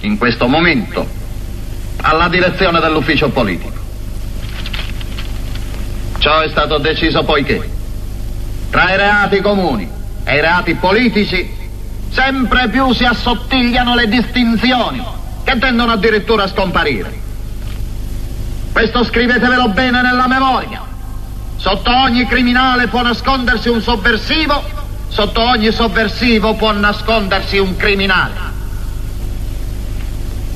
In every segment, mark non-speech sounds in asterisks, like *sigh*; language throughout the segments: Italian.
in questo momento, alla direzione dell'ufficio politico. Ciò è stato deciso poiché tra i reati comuni e i reati politici sempre più si assottigliano le distinzioni che tendono addirittura a scomparire. Questo scrivetevelo bene nella memoria. Sotto ogni criminale può nascondersi un sovversivo, sotto ogni sovversivo può nascondersi un criminale.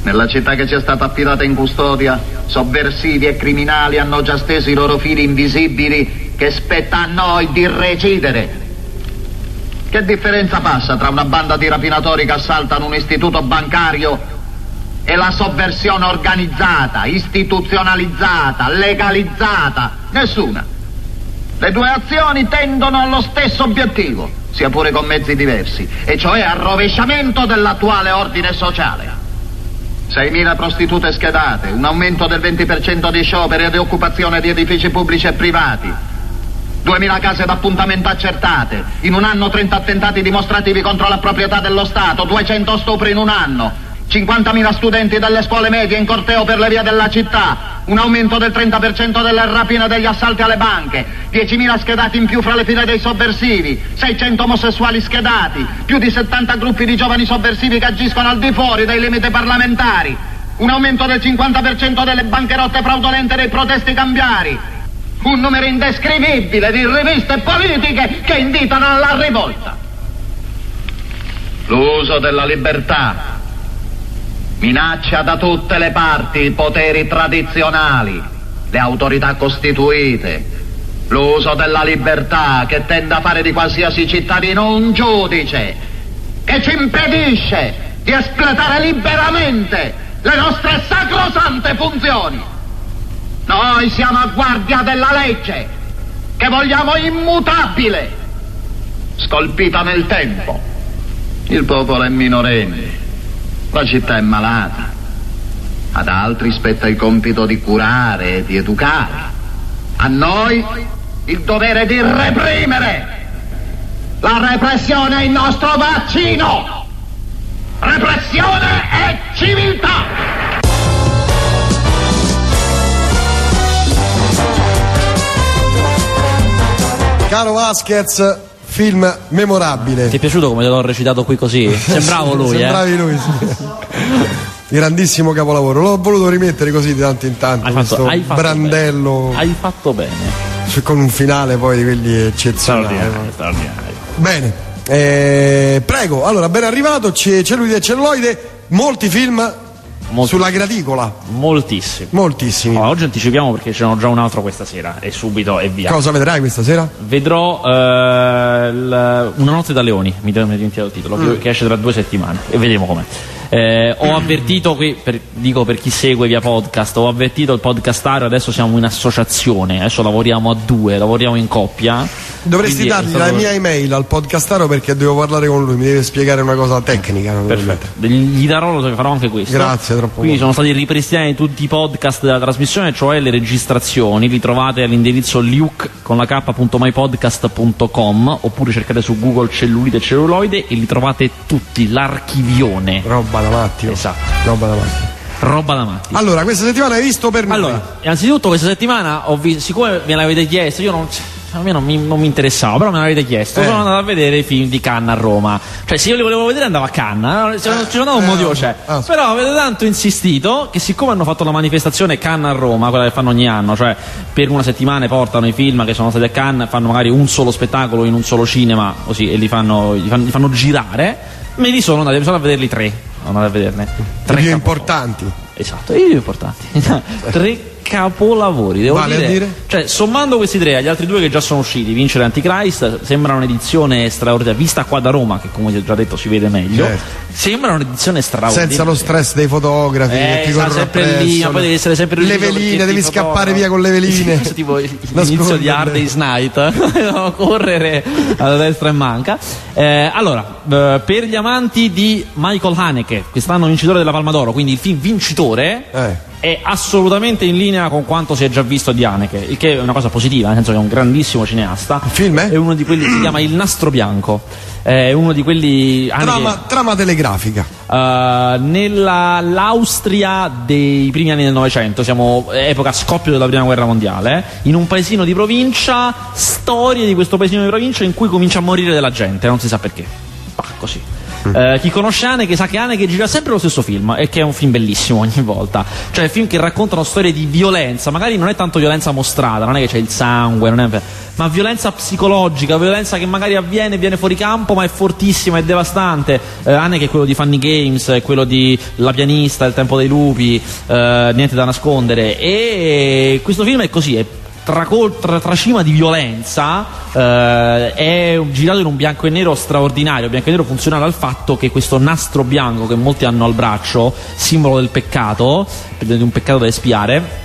Nella città che ci è stata affidata in custodia, sovversivi e criminali hanno già steso i loro fili invisibili che spetta a noi di recidere. Che differenza passa tra una banda di rapinatori che assaltano un istituto bancario e la sovversione organizzata, istituzionalizzata, legalizzata? Nessuna. Le due azioni tendono allo stesso obiettivo, sia pure con mezzi diversi, e cioè al rovesciamento dell'attuale ordine sociale. 6.000 prostitute schedate, un aumento del 20% di scioperi e di occupazione di edifici pubblici e privati, 2.000 case d'appuntamento accertate, in un anno 30 attentati dimostrativi contro la proprietà dello Stato, 200 stupri in un anno, 50.000 studenti delle scuole medie in corteo per le vie della città, un aumento del 30% delle rapine e degli assalti alle banche, 10.000 schedati in più fra le file dei sovversivi, 600 omosessuali schedati, più di 70 gruppi di giovani sovversivi che agiscono al di fuori dei limiti parlamentari, un aumento del 50% delle bancherotte fraudolente dei protesti cambiari, un numero indescrivibile di riviste politiche che invitano alla rivolta. L'uso della libertà minaccia da tutte le parti i poteri tradizionali, le autorità costituite, l'uso della libertà che tende a fare di qualsiasi cittadino un giudice, che ci impedisce di espletare liberamente le nostre sacrosante funzioni. Noi siamo a guardia della legge, che vogliamo immutabile, scolpita nel tempo. Il popolo è minorenne, la città è malata. Ad altri spetta il compito di curare e di educare. A noi il dovere di reprimere. La repressione è il nostro vaccino. Repressione è civiltà. Caro Vasquez, film memorabile. Ti è piaciuto come te l'ho recitato qui così? *laughs* Sembravo lui, Sembravi eh? lui, sì. *laughs* Grandissimo capolavoro. L'ho voluto rimettere così di tanto in tanto. Hai fatto, questo hai fatto brandello bene. Hai fatto bene. con un finale poi di quelli eccezionali. Straordinario, straordinario. Bene. Eh, prego, allora ben arrivato, c'è Cellulite e Celloide, molti film Molti- sulla graticola, Moltissimo. moltissimi. Allora, oggi anticipiamo perché ce n'ho già un altro questa sera e subito e via. Cosa vedrai questa sera? Vedrò eh, il- Una notte da leoni, mi devo dimenticare il titolo, Mm. che, esce tra due settimane e vedremo com'è. Eh, ho avvertito qui, per- dico per chi segue via podcast, ho avvertito il podcastario, adesso siamo in associazione, adesso lavoriamo a due, lavoriamo in coppia. Dovresti Quindi dargli stato- la mia email al podcastaro perché devo parlare con lui, mi deve spiegare una cosa tecnica. Perfetto, gli darò, lo farò anche questo. Grazie, troppo Quindi buono. sono stati ripristinati tutti i podcast della trasmissione, cioè le registrazioni, li trovate all'indirizzo luke con la k.mypodcast.com oppure cercate su Google cellulite e celluloide e li trovate tutti, l'archivione. Roba da matti. oh. Esatto. Roba da matti. Roba da matti. Allora, questa settimana hai visto per noi? Allora, innanzitutto questa settimana ho visto, siccome me l'avete chiesto, io non. A me non mi, non mi interessava, però me l'avete chiesto. Eh. Sono andato a vedere i film di Cannes a Roma. Cioè, se io li volevo vedere andavo a Cannes. Non ci sono andato un Eh, motivo c'è. ah, Però avete tanto insistito che siccome hanno fatto la manifestazione Cannes a Roma, quella che fanno ogni anno, cioè per una settimana portano i film che sono stati a Cannes, fanno magari un solo spettacolo in un solo cinema, così, e li fanno, li fanno, li fanno girare, me li sono andati, sono a vederli tre. Sono andato a vederne. I Tre più capolavori. importanti. Esatto, i più importanti. *laughs* tre capolavori, devo Vale dire. dire? Cioè, sommando questi tre agli altri due che già sono usciti, Vincere Antichrist, sembra un'edizione straordinaria, vista qua da Roma, che come ti ho già detto si vede meglio, Certo. sembra un'edizione straordinaria. Senza lo stress dei fotografi Eh, che ti sempre appresso, lì, ma poi devi essere sempre lì Le veline, devi scappare via con le *laughs* veline. Tipo l'inizio *laughs* di Hard Day's Night, *laughs* correre alla destra e manca. Eh, allora, eh, per gli amanti di Michael Haneke, quest'anno vincitore della Palma d'Oro, quindi il film vincitore, Eh. È assolutamente in linea con quanto si è già visto di Haneke, il che è una cosa positiva, nel senso che è un grandissimo cineasta. Il film è? È uno di quelli che si chiama Il Nastro Bianco. È uno di quelli. Haneke- Trama, trama telegrafica. Uh, nella l'Austria dei primi anni del Novecento, siamo epoca scoppio della prima guerra mondiale, in un paesino di provincia, storie di questo paesino di provincia in cui comincia a morire della gente, non si sa perché. Bah, così. Eh, chi conosce Haneke sa che Haneke gira sempre lo stesso film e che è un film bellissimo ogni volta. Cioè film che raccontano storie di violenza, magari non è tanto violenza mostrata, non è che c'è il sangue, non è- ma violenza psicologica, violenza che magari avviene, viene fuori campo ma è fortissima, è devastante. Eh, Haneke è quello di Funny Games, è quello di La pianista, Il tempo dei lupi, eh, niente da nascondere. E questo film è così, è tracol- tra- tracima di violenza eh, è girato in un bianco e nero straordinario. Bianco e nero funziona dal fatto che questo nastro bianco che molti hanno al braccio, simbolo del peccato, di un peccato da espiare,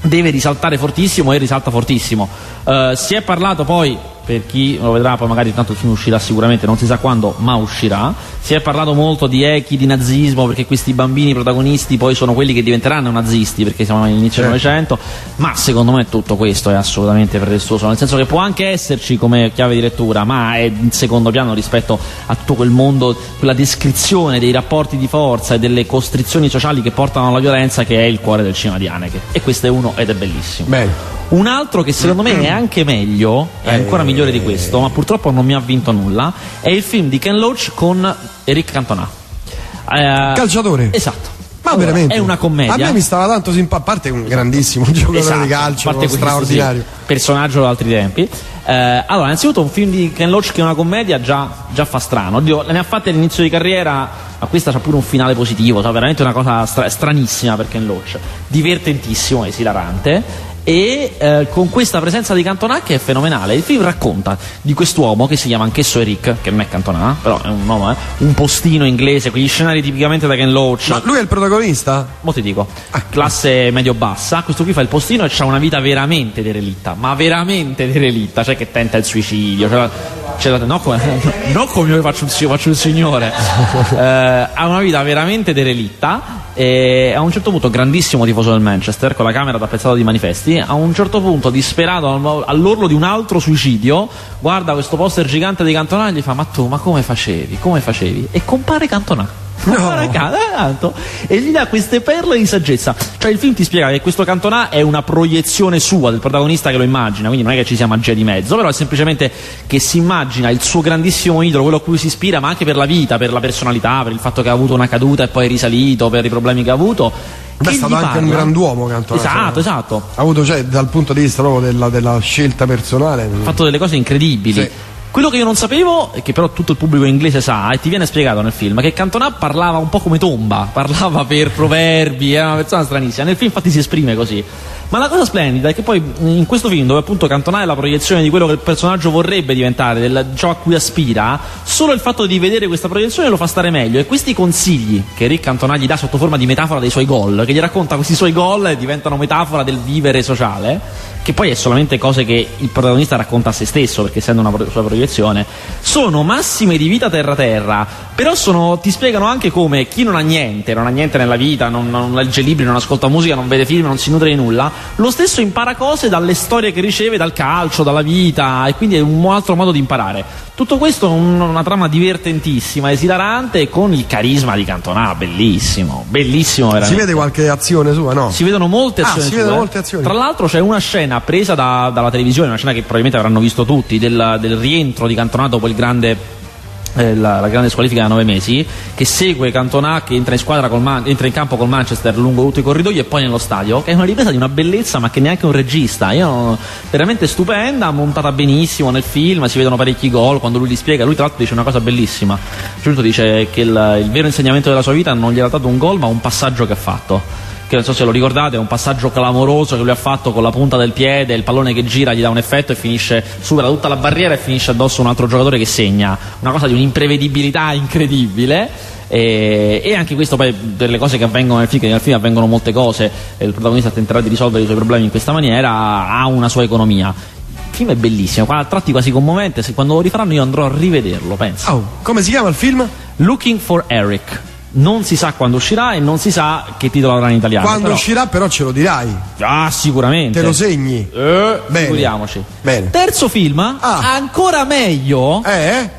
deve risaltare fortissimo e risalta fortissimo. Eh, si è parlato poi, per chi lo vedrà, poi magari tanto il film uscirà sicuramente, non si sa quando, ma uscirà. Si è parlato molto di echi, di nazismo, perché questi bambini protagonisti poi sono quelli che diventeranno nazisti, perché siamo all'inizio del Novecento. Ma secondo me tutto questo è assolutamente pretestuoso, nel senso che può anche esserci come chiave di lettura, ma è in secondo piano rispetto a tutto quel mondo, quella descrizione dei rapporti di forza e delle costrizioni sociali che portano alla violenza che è il cuore del cinema di Haneke. E questo è uno ed è bellissimo. Bene. Un altro che secondo me è anche meglio, è ancora migliore di questo, ma purtroppo non mi ha vinto nulla, è il film di Ken Loach con Eric Cantona. Eh, Calciatore. Esatto. Ma Allora, veramente? È una commedia. A me mi stava tanto simpatico. A parte un grandissimo *laughs* giocatore Esatto, di calcio, parte questo, straordinario. sì, personaggio da altri tempi. Eh, allora, innanzitutto un film di Ken Loach che è una commedia già, già fa strano. Oddio, ne ha fatte all'inizio di carriera, ma questa c'ha pure un finale positivo, sa, veramente una cosa stra- stranissima per Ken Loach. Divertentissimo, esilarante. E eh, con questa presenza di Cantona che è fenomenale. Il film racconta di quest'uomo che si chiama anch'esso Eric, che non è Cantona, però è un nome, eh, un postino inglese, quegli scenari tipicamente da Ken Loach. Ma lui è il protagonista? Mo ti dico, classe medio-bassa, questo qui fa il postino e ha una vita veramente derelitta, ma veramente derelitta, cioè che tenta il suicidio, cioè, cioè, no, come, *laughs* non come io faccio un, faccio un signore, *laughs* Eh, ha una vita veramente derelitta e a un certo punto grandissimo tifoso del Manchester con la camera tappezzata di manifesti a un certo punto disperato al- all'orlo di un altro suicidio guarda questo poster gigante di Cantona e gli fa ma tu ma come facevi? Come facevi? E compare Cantona Compare Ca- eh, tanto. e gli dà queste perle di saggezza cioè il film ti spiega che questo Cantona è una proiezione sua del protagonista che lo immagina quindi non è che ci sia magia di mezzo però è semplicemente che si immagina il suo grandissimo idolo quello a cui si ispira ma anche per la vita per la personalità per il fatto che ha avuto una caduta e poi è risalito per i problemi che ha avuto Beh, è stato anche un parla- grand'uomo Cantona. esatto cioè, esatto Ha avuto, cioè, dal punto di vista proprio della, della scelta personale. ha fatto delle cose incredibili. Sì. Quello che io non sapevo, e che però tutto il pubblico inglese sa, e ti viene spiegato nel film, che Cantona parlava un po' come tomba, parlava per proverbi, era una persona stranissima. Nel film infatti si esprime così. Ma la cosa splendida è che poi in questo film, dove appunto Cantona è la proiezione di quello che il personaggio vorrebbe diventare, del ciò a cui aspira, solo il fatto di vedere questa proiezione lo fa stare meglio. E questi consigli che Rick Cantona gli dà sotto forma di metafora dei suoi gol, che gli racconta questi suoi gol e diventano metafora del vivere sociale, che poi è solamente cose che il protagonista racconta a se stesso, perché essendo una pro- sua proiezione, sono massime di vita terra-terra, però sono- ti spiegano anche come chi non ha niente, non ha niente nella vita, non, non legge libri, non ascolta musica, non vede film, non si nutre di nulla, lo stesso impara cose dalle storie che riceve dal calcio, dalla vita, e quindi è un altro modo di imparare. Tutto questo è un- una trama divertentissima, esilarante, con il carisma di Cantona, bellissimo, bellissimo Si veramente. vede qualche azione sua, no? Si vedono molte Ah, azioni. si sue. vedono molte azioni. Tra l'altro c'è una scena presa da- dalla televisione, una scena che probabilmente avranno visto tutti, del, del rientro di Cantona dopo il grande. eh, la, la grande squalifica da nove mesi che segue Cantona che entra in Man- entra in campo col Manchester lungo tutti i corridoi e poi nello stadio che è una ripresa di una bellezza ma che neanche un regista io veramente stupenda montata benissimo nel film si vedono parecchi gol quando lui li spiega lui tra l'altro dice una cosa bellissima Giunto dice che il, il vero insegnamento della sua vita non gli era dato un gol ma un passaggio che ha fatto che non so se lo ricordate, è un passaggio clamoroso che lui ha fatto con la punta del piede, il pallone che gira gli dà un effetto e finisce, supera tutta la barriera e finisce addosso un altro giocatore che segna. Una cosa di un'imprevedibilità incredibile. E, e anche questo poi delle cose che avvengono nel film, che nel film avvengono molte cose, e il protagonista tenterà di risolvere i suoi problemi in questa maniera, ha una sua economia. Il film è bellissimo, a tratti quasi commovente, se quando lo rifaranno io andrò a rivederlo, penso. Oh, come si chiama il film? Looking for Eric. Non si sa quando uscirà e non si sa che titolo avrà in italiano. Quando però- uscirà però ce lo dirai. Ah, sicuramente. Te lo segni. Eh, Bene. figuriamoci. Bene. Terzo film, Ah. ancora meglio, Eh?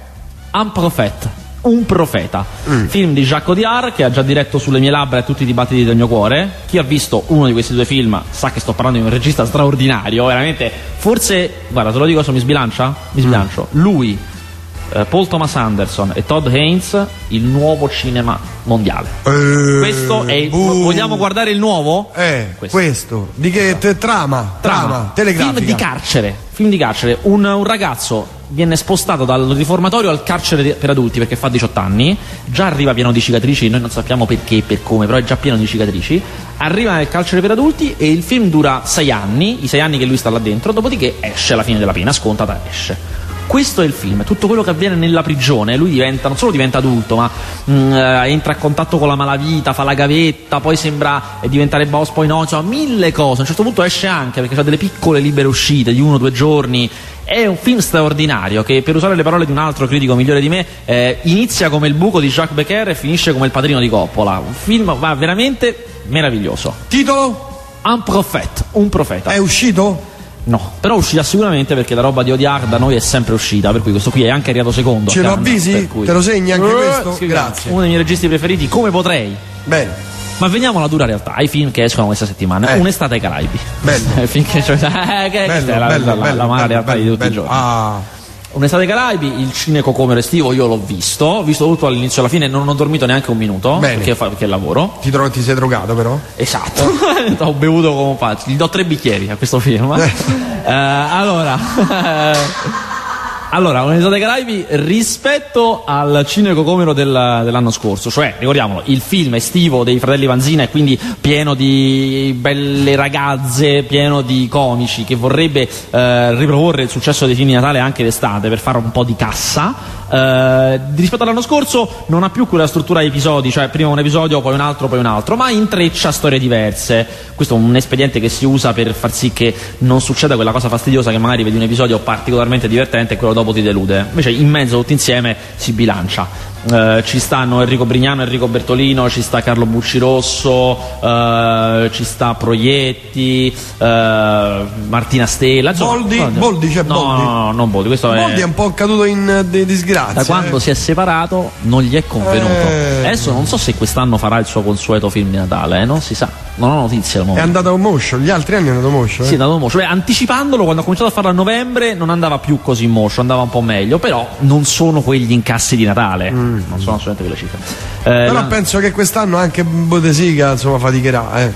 Un Prophet. Un profeta, Mm. film di Jacques Audiard che ha già diretto sulle mie labbra tutti i dibattiti del mio cuore. Chi ha visto uno di questi due film sa che sto parlando di un regista straordinario, veramente. Forse, guarda, te lo dico, se mi sbilancia? Mi Mm. sbilancio. Lui, eh, Paul Thomas Anderson e Todd Haynes, il nuovo cinema mondiale. Eh, Questo è il, vogliamo guardare il nuovo? Eh, Questo. questo. Di che te- trama? Trama, telegrafica. Film di carcere. Film di carcere. Un, un ragazzo viene spostato dal riformatorio al carcere per adulti perché fa 18 anni. Già arriva pieno di cicatrici. Noi non sappiamo perché e per come, però è già pieno di cicatrici. Arriva nel carcere per adulti e il film dura 6 anni. I 6 anni che lui sta là dentro. Dopodiché esce alla fine della pena, scontata, esce. Questo è il film, tutto quello che avviene nella prigione, lui diventa, non solo diventa adulto, ma mm, eh, entra a contatto con la malavita, fa la gavetta, poi sembra eh, diventare boss, poi no, insomma mille cose. A un certo punto esce anche perché ha delle piccole libere uscite di uno o due giorni. È un film straordinario che, per usare le parole di un altro critico migliore di me, eh, inizia come il buco di Jacques Becker e finisce come il padrino di Coppola. Un film va veramente meraviglioso. Titolo? Un profeta, un profeta. È uscito? No, però uscirà sicuramente perché la roba di Odiar da noi è sempre uscita, per cui questo qui è anche arrivato secondo. Ce lo avvisi? cui- Te lo segni anche Eh, questo? sì, Grazie. Uno dei miei registi preferiti, come potrei. Bene. Ma veniamo alla dura realtà, ai film che escono questa settimana. Eh. Un'estate ai Caraibi. Bello. *laughs* Finché cioè, *laughs* eh, che Bello, questa è la, bello, la, la, bello, la mala bello, realtà di bello, tutti i bello. giorni. Ah. Un'estate ai Caraibi, il cinecocomero estivo io l'ho visto, ho visto tutto all'inizio e alla fine, non ho dormito neanche un minuto Bene. perché, fa- perché lavoro. Ti, tro- ti sei drogato però? Esatto, *laughs* ho bevuto come pazzo. Gli do tre bicchieri a questo film. Eh, allora, *laughs* allora, ai Caraibi rispetto al cinecocomero del, dell'anno scorso, cioè, ricordiamolo, il film estivo dei fratelli Vanzina è quindi pieno di belle ragazze, pieno di comici che vorrebbe eh, riproporre il successo dei film di Natale anche d'estate per fare un po' di cassa. Eh, rispetto all'anno scorso non ha più quella struttura a episodi, cioè prima un episodio, poi un altro, poi un altro, ma intreccia storie diverse. Questo è un espediente che si usa per far sì che non succeda quella cosa fastidiosa che magari vedi un episodio particolarmente divertente e quello dopo ti delude. Invece in mezzo tutti insieme si bilancia. Eh, ci stanno Enrico Brignano, Enrico Bertolino, ci sta Carlo Buccirosso, eh, ci sta Proietti, eh, Martina Stella. Boldi? no, Boldi, c'è no, Boldi? No, no, non Boldi, questo Boldi è è un po' caduto in eh, di- disgrazia. da quando eh. si è separato non gli è convenuto. Adesso non so se quest'anno farà il suo consueto film di Natale, non si sa. Non ho notizie al È momento. andato a motion, gli altri anni è andato a motion. Sì, è andato in motion. Beh, anticipandolo, quando ha cominciato a farlo a novembre, non andava più così in motion, andava un po' meglio, però non sono quegli incassi di Natale. Non sono assolutamente cifre. Eh, Però la- penso che quest'anno anche Bodesica insomma faticherà, eh.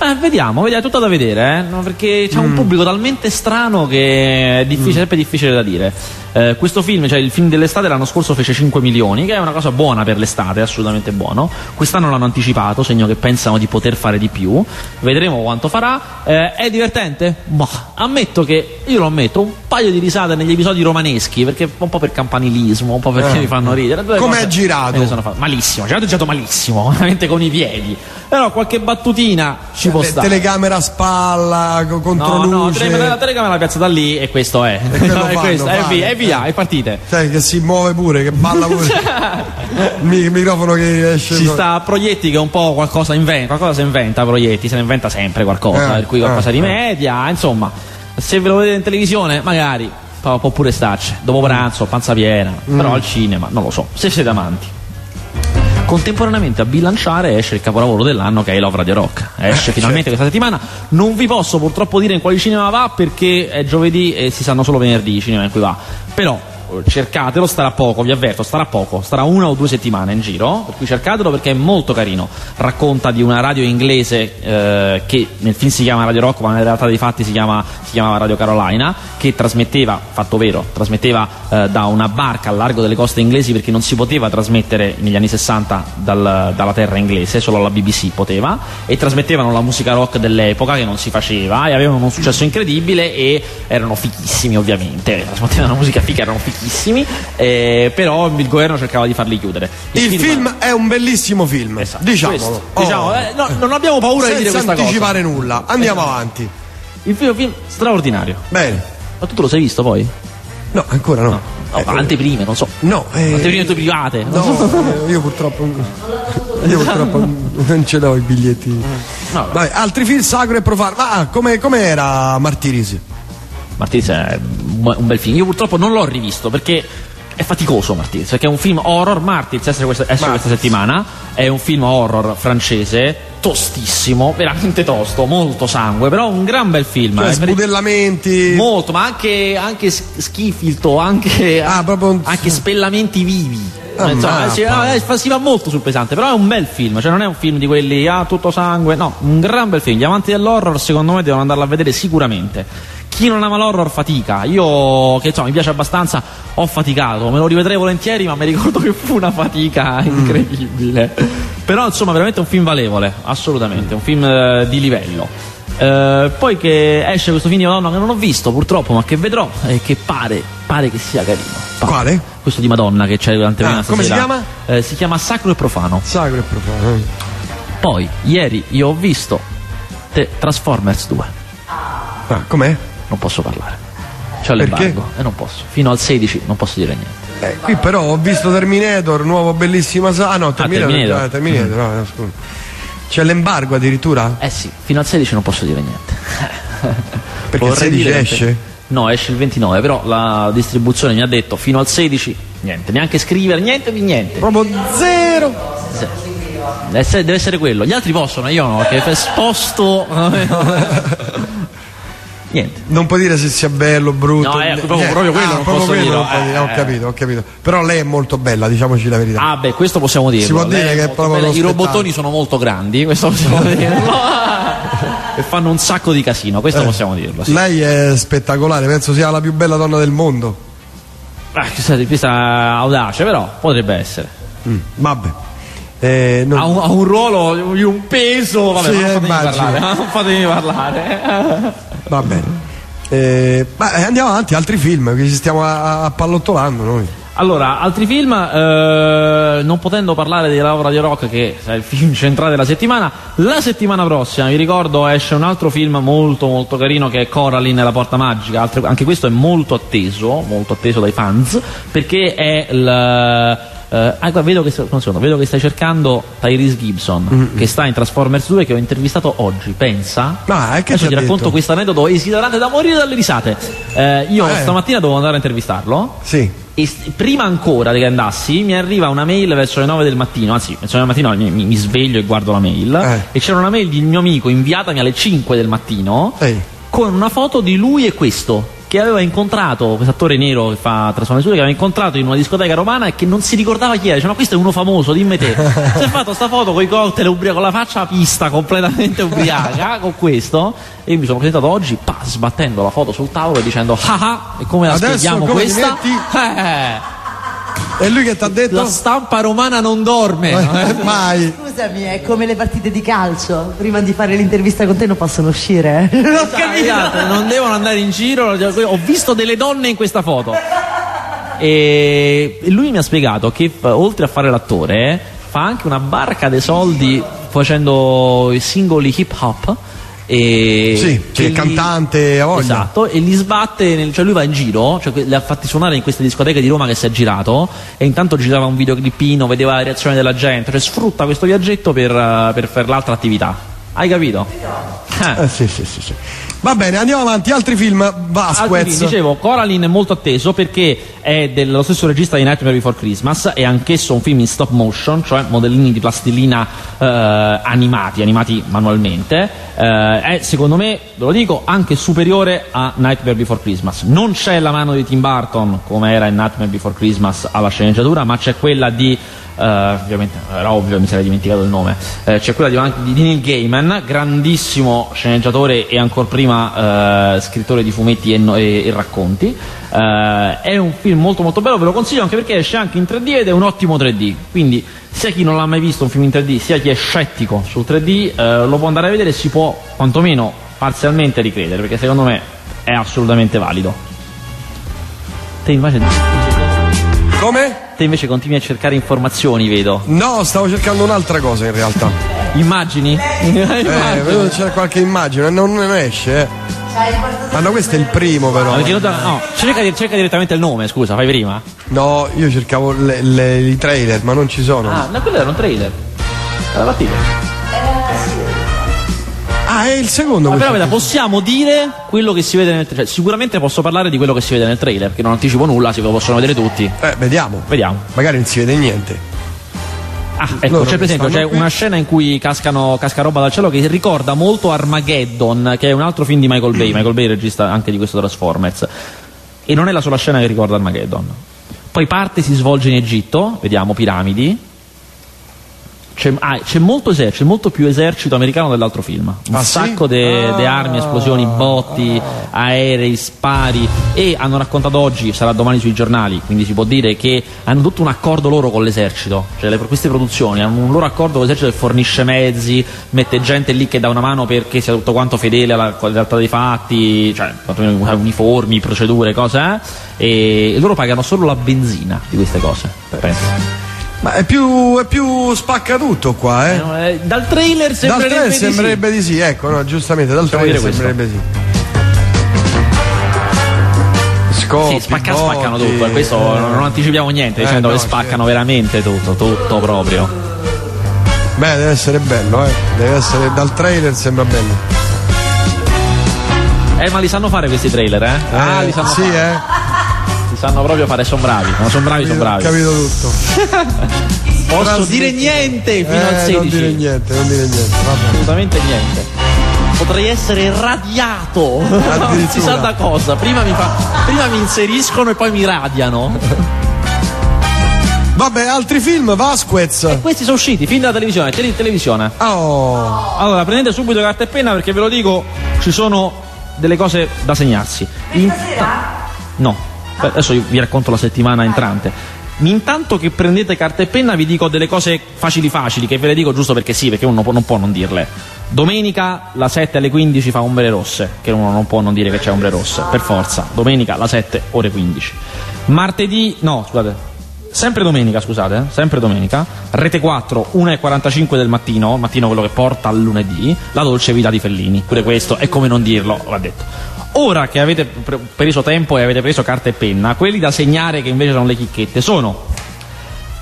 Eh, vediamo, vediamo, è tutto da vedere, eh? no, perché c'è un pubblico talmente strano che è difficile, sempre difficile da dire. Eh, questo film, cioè il film dell'estate l'anno scorso fece 5 milioni, che è una cosa buona per l'estate, assolutamente buono. Quest'anno l'hanno anticipato, segno che pensano di poter fare di più. Vedremo quanto farà. Eh, è divertente? Ma ammetto che, io lo ammetto, un paio di risate negli episodi romaneschi, perché un po' per campanilismo, un po' perché Eh. mi fanno ridere. Com'è cose girato? fatte. Malissimo, girato è girato malissimo, *laughs* veramente con i piedi. Però qualche battutina ci può Eh, stare. telecamera a spalla, co- No, no, la telecamera la piazzata lì e questo è. quello *laughs* è fanno, questo, e fanno. Via, Eh. e partite. Sai che si muove pure, che balla pure. il *laughs* mi- il microfono che esce. Ci sta Proietti che un po' qualcosa inventa, qualcosa si inventa Proietti, se ne inventa sempre qualcosa, Eh, per cui qualcosa eh, rimedia, insomma, se ve lo vedete in televisione magari può pure starci, dopo pranzo, panza piena, Mm. però al cinema, non lo so, se siete amanti. Contemporaneamente a bilanciare esce il capolavoro dell'anno che è I Love Radio Rock. Esce finalmente questa settimana. Non vi posso purtroppo dire in quali cinema va perché è giovedì e si sanno solo venerdì i cinema in cui va. Però eh, cercatelo, starà poco, vi avverto, starà poco, starà una o due settimane in giro, per cui cercatelo perché è molto carino. Racconta di una radio inglese eh, che nel film si chiama Radio Rock, ma nella realtà dei fatti si, chiama, si chiamava Radio Carolina, che trasmetteva, fatto vero, trasmetteva eh, da una barca al largo delle coste inglesi perché non si poteva trasmettere negli anni 60 dal- dalla terra inglese, solo la BBC poteva, e trasmettevano la musica rock dell'epoca che non si faceva e avevano un successo incredibile e erano fichissimi ovviamente, trasmettevano musica figa, erano fichissimi, eh, però il governo cercava di farli chiudere. Il film è un bellissimo film, Esatto, diciamolo. questo, Oh. diciamo, eh, no, non abbiamo paura di dire Senza questa cosa. anticipare nulla. Andiamo avanti. Il film è un film straordinario. Bene. Ma tu lo sei visto poi? No, ancora no. No, Eh, anteprime, non so. No, eh, Anteprime private. No, eh, io purtroppo. Io purtroppo non ce l'ho i biglietti. Vabbè. Vabbè, altri film sacro e profano. Ma ah, come, come era Martirisi? Martiris è un bel film. Io purtroppo non l'ho rivisto perché è faticoso Martiris, perché è un film horror. Martiris esce questa, questa settimana. È un film horror francese, tostissimo, veramente tosto, molto sangue, però un gran bel film. Cioè, eh, sbudellamenti. Molto, ma anche, anche schifilto, anche, Ah, un- anche spellamenti vivi. Ah, Insomma, si, ah, eh, si va molto sul pesante, però è un bel film, cioè non è un film di quelli, ah, tutto sangue, no, un gran bel film. Gli amanti dell'horror, secondo me, devono andarlo a vedere sicuramente. Chi non ama l'horror fatica. Io, che insomma, mi piace abbastanza, ho faticato, me lo rivedrei volentieri, ma mi ricordo che fu una fatica incredibile. Però, insomma, veramente un film valevole, assolutamente, un film eh, di livello. Eh, poi che esce questo film di Madonna che non ho visto purtroppo, ma che vedrò e che pare, pare che sia carino. Pare. Quale? Questo di Madonna che c'è durante Ah, come si chiama? Eh, si chiama Sacro e Profano. Sacro e profano. Poi, ieri io ho visto The Transformers 2. Ah, com'è? Non posso parlare. C'ho l'embargo e non posso. Fino al 16 non posso dire niente. Eh, qui però ho visto Terminator, nuovo bellissima sa. Ah no, Terminator. Terminator. ah, Terminator, no, no, scusa. C'è l'embargo addirittura? Eh sì, fino al 16 non posso dire niente. *laughs* Perché il Vorrei 16 dire- esce? No, esce il 29, però la distribuzione mi ha detto fino al 16 niente, neanche scrivere, niente di niente. Proprio zero. Deve essere, deve essere quello. Gli altri possono, io no, che sposto. *laughs* niente. Non puoi dire se sia bello o brutto. No, è niente. proprio- proprio quello Ah, non proprio posso quello dirlo, non puoi eh, dire. Ho eh. capito, ho capito. Però lei è molto bella, diciamoci la verità. Ah, beh, questo possiamo dirlo. Si può dire che è proprio bella. I robottoni sono molto grandi, questo possiamo *laughs* dirlo. e fanno un sacco di casino, questo possiamo dirlo. Sì. Lei è spettacolare, penso sia la più bella donna del mondo. Ah, questa, questa audace, però potrebbe essere. Mm, vabbè. Eh, non- Ha un, ha un ruolo di un peso. Vabbè, Sì, non eh, fatemi parlare. ma Non fatemi parlare. Va bene. Eh, ma eh, andiamo avanti, altri film, che ci stiamo a- a- pallottolando noi. Allora, altri film, eh, non potendo parlare di Laura di Rock, che è il film centrale della settimana, la settimana prossima, vi ricordo, esce un altro film molto molto carino che è Coraline e la porta magica, Altre- anche questo è molto atteso, molto atteso dai fans, perché è il... eh, ah, vedo, che, secondo, vedo che stai cercando Tyrese Gibson, che sta in Transformers 2, che ho intervistato oggi, pensa? Ah, che Adesso ti racconto questo aneddoto esilarante da morire dalle risate. Eh, io Ah, eh. stamattina dovevo andare a intervistarlo. Sì. E s- prima ancora che andassi mi arriva una mail verso le 9 del mattino, anzi verso le 9 del mattino mi, mi sveglio e guardo la mail Eh. e c'era una mail di un mio amico inviatami alle 5 del mattino Ehi. con una foto di lui e questo che aveva incontrato, questo attore nero che fa trasformazione che aveva incontrato in una discoteca romana e che non si ricordava chi era, dice ma questo è uno famoso, dimmi te. *laughs* si è fatto sta foto con i cocktail ubriaco, con la faccia a pista completamente ubriaca *laughs* con questo e io mi sono presentato oggi pa, sbattendo la foto sul tavolo e dicendo ah ah e come la Adesso spieghiamo come questa? *laughs* Eh, E lui che ti ha detto? la stampa romana non dorme. Eh, Mai. Scusami, è come le partite di calcio. Prima di fare l'intervista con te non possono uscire. Non ho Esatto, non devono andare in giro. Ho visto delle donne in questa foto. E lui mi ha spiegato che f- oltre a fare l'attore, fa anche una barca dei soldi facendo i singoli hip hop. E Sì, che è li- cantante a voglia. Esatto, e li sbatte, nel- cioè lui va in giro, cioè li ha fatti suonare in queste discoteche di Roma che si è girato e intanto girava un videoclippino, vedeva la reazione della gente, cioè sfrutta questo viaggetto per, per fare l'altra attività. Hai capito? Eh. Eh, sì, sì, sì, sì. Va bene, andiamo avanti. Altri film, Altri Vasquez. film, dicevo, Coraline è molto atteso perché è dello stesso regista di Nightmare Before Christmas, è anch'esso un film in stop motion, cioè modellini di plastilina eh, animati, animati manualmente. Eh, è secondo me, ve lo dico, anche superiore a Nightmare Before Christmas. Non c'è la mano di Tim Burton come era in Nightmare Before Christmas alla sceneggiatura, ma c'è quella di ovviamente era ovvio, mi sarei dimenticato il nome. Eh, c'è quella di, di Neil Gaiman, grandissimo sceneggiatore e ancora prima eh, scrittore di fumetti e, no- e- e racconti. Eh, è un film molto molto bello, ve lo consiglio anche perché esce anche in 3D ed è un ottimo 3D. Quindi sia chi non l'ha mai visto un film in 3D, sia chi è scettico sul 3D, eh, lo può andare a vedere e si può quantomeno parzialmente ricredere, perché secondo me è assolutamente valido. Te invece, Come? te invece continui a cercare informazioni, vedo. No, stavo cercando un'altra cosa in realtà. Immagini? Eh, *laughs* vedo che c'è qualche immagine, non, non esce. Eh. Ah no, questo è il primo però. Non te- no, cerca, di- cerca direttamente il nome, scusa, fai prima. No, io cercavo le- le- i trailer, ma non ci sono. Ah, ma quello era un trailer. Era la tigre. Ah, è il secondo Ma però veda, possiamo dire quello che si vede nel trailer. Cioè, sicuramente posso parlare di quello che si vede nel trailer, perché non anticipo nulla, si lo possono vedere tutti. Eh, vediamo. Vediamo. Magari non si vede niente. Ah, ecco, Loro c'è per esempio c'è qui. una scena in cui cascano, casca roba dal cielo che ricorda molto Armageddon, che è un altro film di Michael Bay. Michael Bay è il regista anche di questo Transformers. E non è la sola scena che ricorda Armageddon. Poi parte si svolge in Egitto, vediamo piramidi. C'è, ah, c'è molto esercito, c'è molto più esercito americano dell'altro film. Un Ah, sì? sacco di Ah. armi, esplosioni, botti, aerei, spari. E hanno raccontato oggi, sarà domani sui giornali, quindi si può dire che hanno tutto un accordo loro con l'esercito. Cioè le- queste produzioni hanno un loro accordo con l'esercito che fornisce mezzi, mette gente lì che dà una mano perché sia tutto quanto fedele alla alla realtà dei fatti, cioè uniformi, procedure, cose. eh, E loro pagano solo la benzina di queste cose. Penso. Ma è più, è più spacca tutto qua, eh. Eh, no, eh, Dal trailer Dal sembrerebbe trailer di sì. sembrerebbe di sì, ecco, no, giustamente, dal Possiamo trailer questo. sembrerebbe sì. Scopi, Sì, spacca, botti, spaccano tutto, e questo non, non anticipiamo niente, Eh, dicendo no, che spaccano veramente tutto, tutto proprio. Beh, deve essere bello, eh. Deve essere dal trailer sembra bello. Eh, ma li sanno fare questi trailer, eh? ah, Eh, li sanno sì, fare. eh. Sanno proprio fare, sono bravi, no, sono bravi, sono Ho bravi. capito tutto. *laughs* Posso Trasmetti- dire niente fino Eh, al 16. Non dire niente, non dire niente. Vabbè. Assolutamente niente. Potrei essere radiato. non *laughs* si sa da cosa. Prima mi, fa- prima mi inseriscono e poi mi radiano. *laughs* Vabbè, altri film, Vasquez. Questi sono usciti, film della televisione, tele- televisione. Oh, Allora, prendete subito carta e penna perché ve lo dico, ci sono delle cose da segnarsi. In- No, adesso vi racconto la settimana entrante. Intanto che prendete carta e penna vi dico delle cose facili facili, che ve le dico giusto perché sì, perché uno non può, non dirle. Domenica la 7 alle 15 fa ombre rosse, che uno non può non dire che c'è ombre rosse, per forza. Domenica la 7 ore 15. Martedì, no, scusate. Sempre domenica, scusate, eh, sempre domenica, Rete 4, 1.45 del mattino, mattino quello che porta al lunedì, La dolce vita di Fellini. Pure questo è come non dirlo, va detto. Ora che avete pre- preso tempo e avete preso carta e penna, quelli da segnare che invece sono le chicchette sono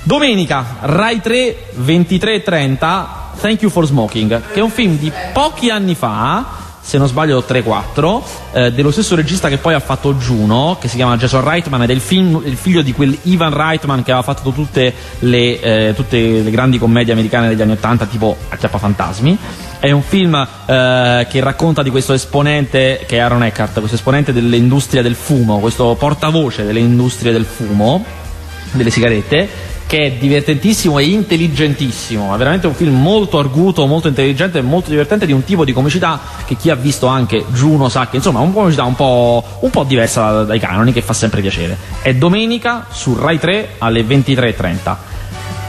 Domenica, Rai 3, 23.30, Thank You for Smoking, che è un film di pochi anni fa, se non sbaglio 3-4, eh, dello stesso regista che poi ha fatto Juno, che si chiama Jason Reitman, ed è il, film, il figlio di quel Ivan Reitman che aveva fatto tutte le, eh, tutte le grandi commedie americane degli anni 80, tipo Acchiappa Fantasmi. È un film eh, che racconta di questo esponente, che è Aaron Eckhart, questo esponente dell'industria del fumo, questo portavoce delle industrie del fumo, delle sigarette che è divertentissimo e intelligentissimo. È veramente un film molto arguto molto intelligente e molto divertente di un tipo di comicità che chi ha visto anche Juno sa che insomma è una comicità un po', un po' diversa da- dai canoni che fa sempre piacere. È domenica su Rai 3 alle 23.30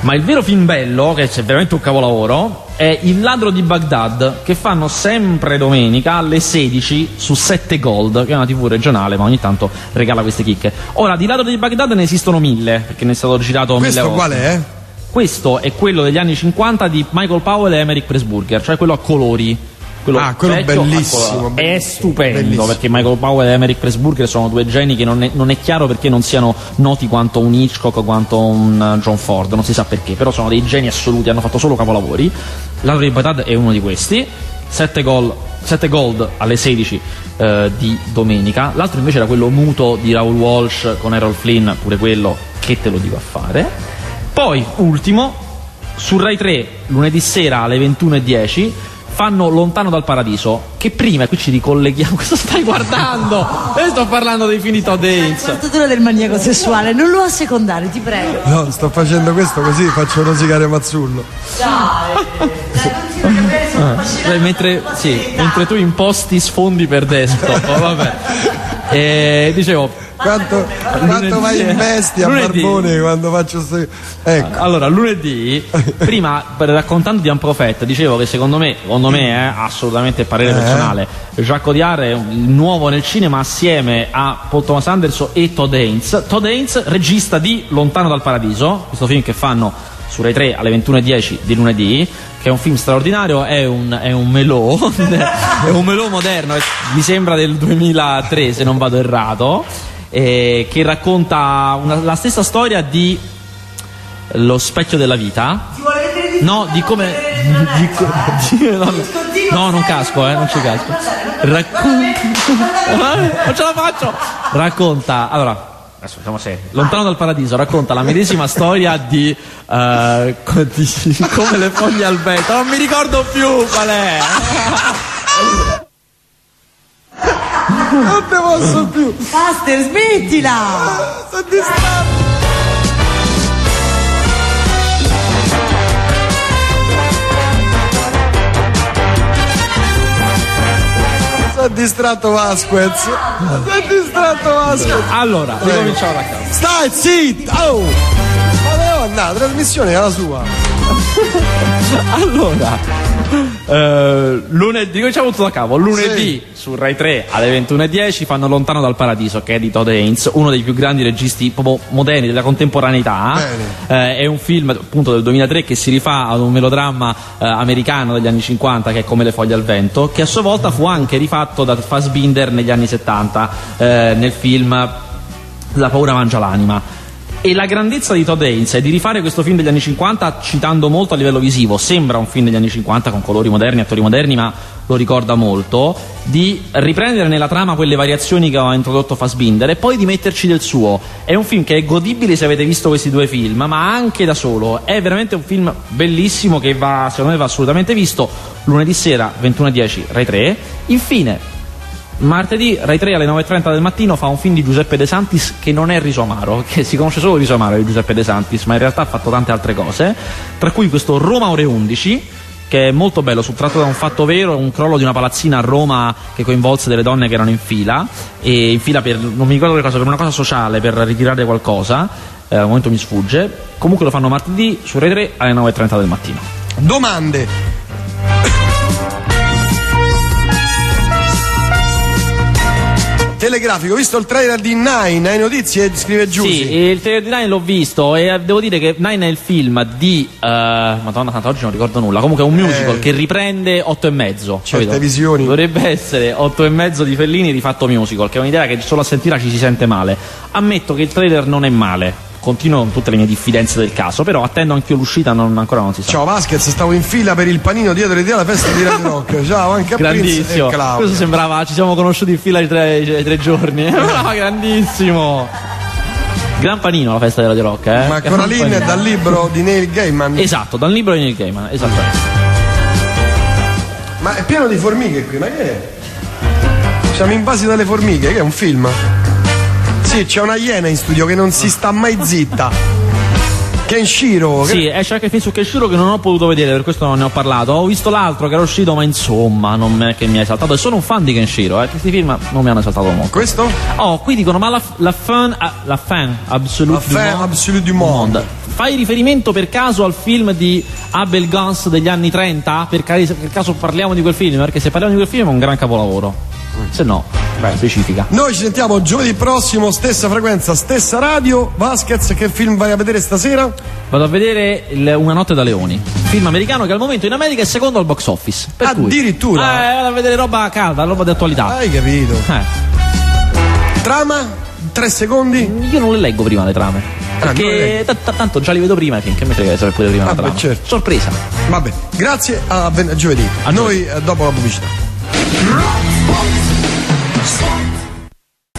ma il vero film bello, che c'è veramente un capolavoro, è Il ladro di Baghdad, che fanno sempre domenica alle 16 su 7 Gold, che è una tv regionale, ma ogni tanto regala queste chicche. Ora, di ladro di Baghdad ne esistono mille, perché ne è stato girato mille questo volte. qual è? Questo è quello degli anni 50 di Michael Powell e Emmerich Pressburger, cioè quello a colori. Quello Ah, quello vecchio a bellissimo. È bellissimo, stupendo bellissimo. perché Michael Powell e Emmerich Pressburger sono due geni che non è, non è chiaro perché non siano noti quanto un Hitchcock o quanto un eh, John Ford, non si sa perché, però sono dei geni assoluti, hanno fatto solo capolavori. L'Adro di Baghdad è uno di questi. 7 gol 7 gold alle 16 eh, di domenica. L'altro invece era quello muto di Raoul Walsh con Errol Flynn, pure quello che te lo dico a fare. Poi, ultimo, su Rai 3, lunedì sera alle 21.10, fanno Lontano dal Paradiso, che prima, e qui ci ricolleghiamo, *laughs* cosa stai guardando? Io sto parlando dei di Todd Haynes. Portatore del maniaco sessuale, non lo assecondare, ti prego. No, sto facendo questo così faccio rosicare Mazzullo. Beh, mentre, sì, mentre tu imposti sfondi per desktop, vabbè. *laughs* E, dicevo, Quanto, quanto vai in bestia Lunedì. Barbone quando faccio st- Ecco. Allora, lunedì, *laughs* prima raccontando di Unprofet, dicevo che secondo me, secondo me, eh, assolutamente parere Eh. personale, Jacques Audiard è un- nuovo nel cinema assieme a Paul Thomas Anderson e Todd Haynes. Todd Haynes, regista di Lontano dal Paradiso, questo film che fanno su Rai 3 alle 21.10 di lunedì, che è un film straordinario, è un, è un melò, *laughs* è un melò moderno, mi sembra del 2003 se non vado errato, eh, che racconta una- la stessa storia di lo specchio della vita. Si vuole vedere di No, di come. Di co- di- no, no, non casco, eh, non ci casco. Racconta. *laughs* Non ce la faccio! Racconta. Allora. Adesso se. Lontano dal paradiso, racconta la medesima *laughs* storia di, eh, co- *laughs* di come le foglie al vento. Non mi ricordo più qual è. Te posso più. Master, smettila! Sono distratto. Sono distratto Vasquez. Sono distratto Vasquez. Allora, ricominciamo da capo. Stai zitto! Oh! Ma dove andare? La trasmissione è la sua. *laughs* Allora, eh, lunedì, cominciamo tutto da capo. Lunedì su Rai 3 alle 21.10 fanno Lontano dal Paradiso, che è di Todd Haynes, uno dei più grandi registi proprio moderni della contemporaneità. Eh, è un film appunto del 2003 che si rifà ad un melodramma eh, americano degli anni 50 che è Come le foglie al vento, che a sua volta fu anche rifatto da Fassbinder negli anni 70 eh, nel film La paura mangia l'anima. E la grandezza di Todd Haynes è di rifare questo film degli anni 50 citando molto a livello visivo, sembra un film degli anni 50 con colori moderni, attori moderni, ma lo ricorda molto, di riprendere nella trama quelle variazioni che aveva introdotto Fassbinder e poi di metterci del suo. È un film che è godibile se avete visto questi due film, ma anche da solo. È veramente un film bellissimo che va, secondo me va assolutamente visto. Lunedì sera 21.10 Rai 3. Infine, Martedì Rai 3 alle 9.30 del mattino fa un film di Giuseppe De Santis che non è Riso Amaro, *laughs* che si conosce solo Riso Amaro di Giuseppe De Santis, ma in realtà ha fatto tante altre cose, tra cui questo Roma Ore 11, che è molto bello, sul tratto da un fatto vero, un crollo di una palazzina a Roma che coinvolse delle donne che erano in fila, e in fila per, non mi ricordo che cosa, per una cosa sociale, per ritirare qualcosa, eh, al momento mi sfugge, comunque lo fanno martedì su Rai 3 alle 9.30 del mattino. Domande. Telegrafico, visto il trailer di Nine, hai notizie? Scrive Giussi. Sì, il trailer di Nine l'ho visto e eh, devo dire che Nine è il film di... eh, Madonna santa, oggi non ricordo nulla. Comunque è un musical Eh. che riprende 8 e mezzo. Certe capito? visioni. Dovrebbe essere 8 e mezzo di Fellini rifatto musical, che è un'idea che solo a sentirla ci si sente male. Ammetto che il trailer non è male. Continuo con tutte le mie diffidenze del caso, però attendo anche l'uscita, non, ancora non si sa. Ciao Vasquez, stavo in fila per il panino dietro di alla festa di Radio Rock. *laughs* Ciao anche a Prince Grandissimo. Claudio. Questo sembrava, ci siamo conosciuti in fila i tre, i tre giorni. *laughs* Brava, grandissimo. Gran panino la festa della Radio Rock, eh? Ma Coraline è dal libro di Neil Gaiman. Esatto, dal libro di Neil Gaiman, esattamente. Ma è pieno di formiche qui, ma che è? Siamo invasi dalle formiche, che è un film? Sì, c'è una iena in studio che non si sta mai zitta. Kenshiro. Sì, esce anche il film su Kenshiro che non ho potuto vedere, per questo non ne ho parlato. Ho visto l'altro che era uscito, ma insomma, non è che mi ha esaltato. E sono un fan di Kenshiro, eh. Questi film non mi hanno esaltato molto. Questo? Oh, qui dicono, ma la, la fan, ah, la fan absolute La fin du monde- absolue du monde. Fai riferimento per caso al film di Abel Gans degli anni 30? Per, ca- per caso parliamo di quel film? Perché se parliamo di quel film è un gran capolavoro. Se no, beh, specifica. Noi ci sentiamo giovedì prossimo, stessa frequenza, stessa radio. Vasquez, che film vai a vedere stasera? Vado a vedere il Una notte da leoni, film americano che al momento in America è secondo al box office. Per cui- Addirittura? Eh, vado a vedere roba calda, roba di attualità. Hai capito. Eh, Trama? Tre secondi? io non le leggo prima le trame. Ah, Perché leggi. t- t- tanto già li vedo prima, finché mi frega sapere pure prima la Ah, beh, trama. certo. Sorpresa. Vabbè, grazie a ven- giovedì. A Noi eh, dopo la pubblicità. Stop